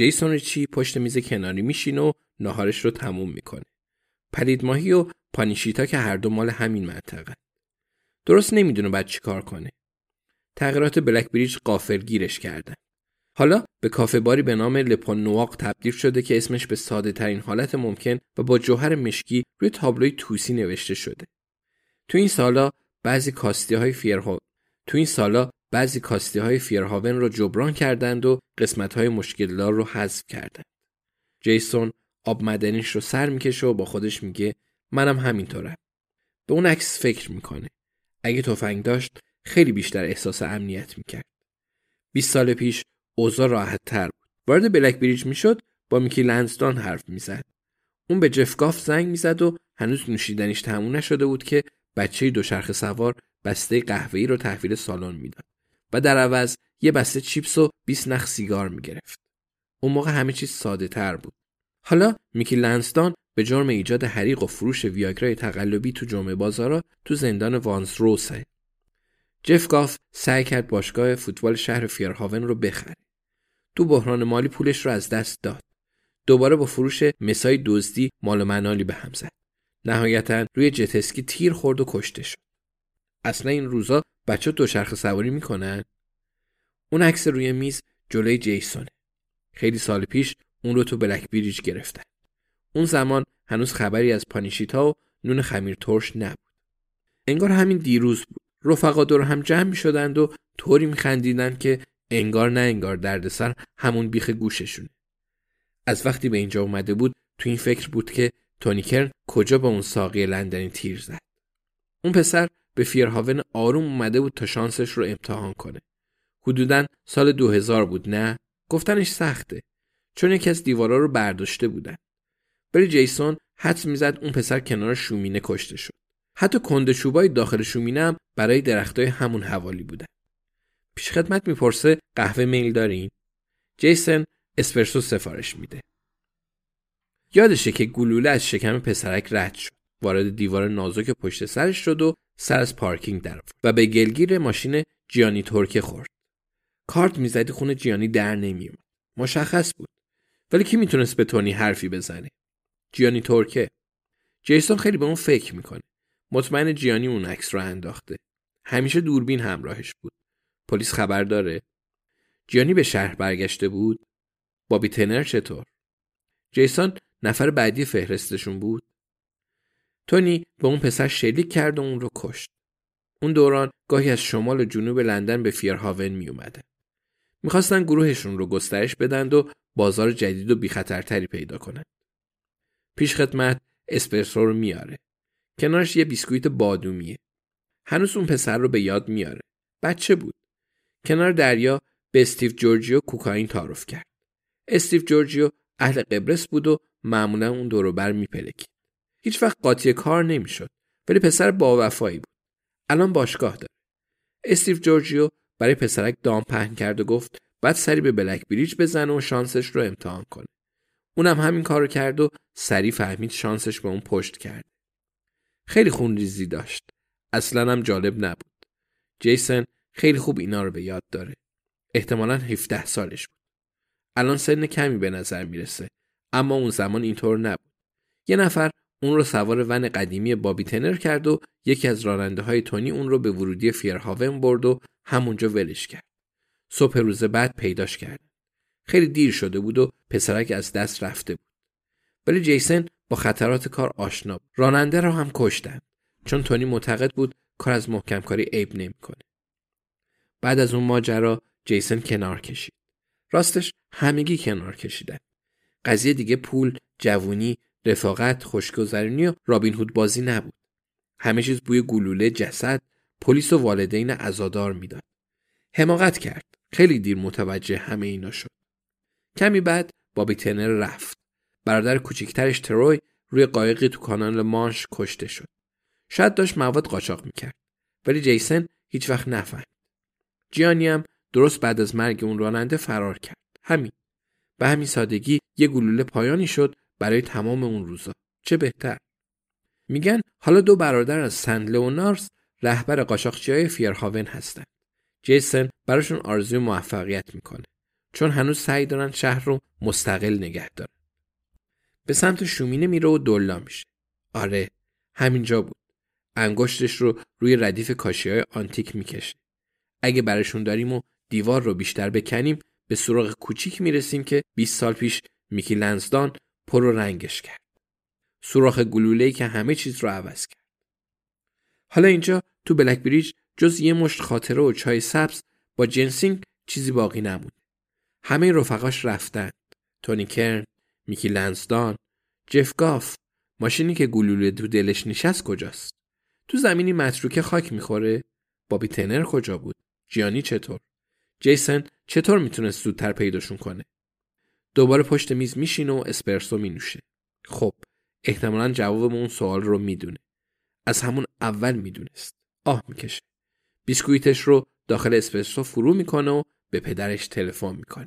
جیسون چی پشت میز کناری میشین و ناهارش رو تموم می‌کنه. پلید ماهی و پانیشیتا که هر دو مال همین منطقه. درست نمی‌دونه بعد چی کار کنه. تغییرات بلک بریج قافل گیرش کردن. حالا به کافه باری به نام لپون نواق تبدیل شده که اسمش به ساده ترین حالت ممکن و با جوهر مشکی روی تابلوی توسی نوشته شده. تو این سالا بعضی کاستی های فیرها تو این سالا بعضی کاستی های فیرهاون رو جبران کردند و قسمت های مشکلدار رو حذف کردند. جیسون آب مدنیش رو سر می‌کشه و با خودش میگه منم همینطورم. به اون عکس فکر می‌کنه. اگه تفنگ داشت خیلی بیشتر احساس امنیت می‌کرد. 20 سال پیش اوضاع راحت تر بود. وارد بلک بریج می‌شد با میکی لنزدان حرف می‌زد. اون به جفگاف زنگ می‌زد و هنوز نوشیدنیش تموم نشده بود که بچه دوچرخه سوار بسته قهوه‌ای رو تحویل سالن می‌داد. و در عوض یه بسته چیپس و 20 نخ سیگار می‌گرفت. اون موقع همه چیز ساده تر بود. حالا میکی لنسدان به جرم ایجاد حریق و فروش ویاگرای تقلبی تو جمعه بازارا تو زندان وانز روسه. جف گاف سعی کرد باشگاه فوتبال شهر فیرهاون رو بخره. تو بحران مالی پولش رو از دست داد. دوباره با فروش مسای دزدی مال و منالی به هم زد. نهایتا روی جتسکی تیر خورد و کشته شد. اصلا این روزا بچه دوچرخه سواری می‌کنن؟ اون عکس روی میز جلوی جیسونه. خیلی سال پیش اون رو تو بلک بریج گرفتن. اون زمان هنوز خبری از پانیشیتا و نون خمیر ترش نبود. انگار همین دیروز بود. رفقا دور هم جمع می شدند و طوری می خندیدن که انگار نه انگار دردسر همون بیخ گوششونه. از وقتی به اینجا اومده بود تو این فکر بود که تونیکرن کجا به اون ساقی لندنی تیر زد. اون پسر به فیرهاون آروم اومده بود تا شانسش رو امتحان کنه. حدودا سال 2000 بود نه؟ گفتنش سخته. چون یکی از دیوارا رو برداشته بودن. ولی جیسون حدس می‌زد اون پسر کنار شومینه کشته شد. حتی کندشوبای داخل شومینه هم برای درختای همون حوالی بودن. پیش خدمت می‌پرسه قهوه میل دارین؟ جیسون اسپرسو سفارش میده. یادشه که گلوله از شکم پسرک رد شد. وارد دیوار نازک پشت سرش شد و سر از پارکینگ در و به گلگیر ماشین جیانی ترکه خورد. کارت می‌زدی خونه جیانی در نمیومد. مشخص بود. ولی کی می‌تونست به تونی حرفی بزنه؟ جیانی ترکه. جیسون خیلی به اون فکر می‌کنه. مطمئن جیانی اون عکس رو انداخته. همیشه دوربین همراهش بود. پلیس خبر داره. جیانی به شهر برگشته بود. بابی تنر چطور؟ جیسون نفر بعدی فهرستشون بود. تونی به اون پسر شلیک کرد و اون رو کشت. اون دوران گاهی از شمال و جنوب لندن به فیرهاون می اومده. می‌خواستن گروهشون رو گسترش بدند و بازار جدید و بی خطرتری پیدا کنند. پیش خدمت اسپرسو رو میاره. کنارش یه بیسکویت بادومیه. هنوز اون پسر رو به یاد میاره. بچه بود. کنار دریا به استیو جورجیو کوکائین تعارف کرد. استیو جورجیو اهل قبرس بود و معمولا اون دوروبر میپلکید. هیچ وقت قاطی کار نمی‌شد ولی پسر با وفایی بود. الان باشگاه داره. استیو جورجیو برای پسرک دام پهن کرد و گفت بعد سری به بلک بریج بزنه و شانسش رو امتحان کنه. اونم همین کارو کرد و سریع فهمید شانسش به اون پشت کرد. خیلی خونریزی داشت. اصلا هم جالب نبود. جیسن خیلی خوب اینا رو به یاد داره. احتمالا 17 سالش بود. الان سن کمی به نظر می‌رسه. اما اون زمان اینطور نبود. یه نفر اون رو سوار ون قدیمی بابی تنر کرد و یکی از راننده های تونی اون رو به ورودی فیرهاون برد و همونجا ولش کرد. صبح روز بعد پیداش کرد. خیلی دیر شده بود و پسرک از دست رفته بود. ولی جیسن با خطرات کار آشنا بود. راننده را هم کشتن چون تونی معتقد بود کار از محکم کاری عیب نمی‌کنه. بعد از اون ماجرا جیسن کنار کشید. راستش همگی کنار کشیدن. قضیه دیگه پول، جوونی، رفاقت، خوشگذرانی و رابین هود بازی نبود. همه چیز بوی گلوله، جسد، پلیس و والدین عزادار می‌داد. حماقت کرد. خیلی دیر متوجه همه اینا شد. کمی بعد بابی تنر رفت. برادر کوچیکترش تروی روی قایقی تو کانال مانش کشته شد. شاید داشت مواد قاچاق می‌کرد. ولی جیسن هیچ وقت نفهمید. جیانی هم درست بعد از مرگ اون راننده فرار کرد. همین. به همین سادگی یه گلوله پایانی شد برای تمام اون روزا. چه بهتر. میگن حالا دو برادر از سند لئونارس رهبر قاچاقچی فیرهاون هستند. جیسن براشون آرزوی موفقیت می‌کنه. چون هنوز سعی دارن شهر رو مستقل نگه دارن. به سمت شومینه میره و دلا میشه. آره همینجا بود. انگشتش رو روی ردیف کاشی های آنتیک می‌کشه. اگه برشون داریم و دیوار رو بیشتر بکنیم به سراغ کوچیک می‌رسیم که 20 سال پیش میکی لنزدان پر و رنگش کرد. سوراخ گلوله‌ای که همه چیز رو عوض کرد. حالا اینجا تو بلک بریج جز یه مشت خاطره و چای سبز با جنسینگ چیزی باقی نموند. همه رفقاش رفتن. تونی کرن، میکی لنزدان، جف گاف، ماشینی که گلوله دو دلش نشست کجاست؟ تو زمینی متروکه خاک می‌خوره؟ بابی تنر کجا بود؟ جیانی چطور؟ جیسن چطور می‌تونست زودتر پیداشون کنه؟ دوباره پشت میز میشینه و اسپرسو مینوشه. خب احتمالا جواب اون سوال رو می‌دونه. از همون اول می‌دونست. آه می‌کشه. بیسکویتش رو داخل اسپرسو فرو می‌کنه و به پدرش تلفن می‌کنه.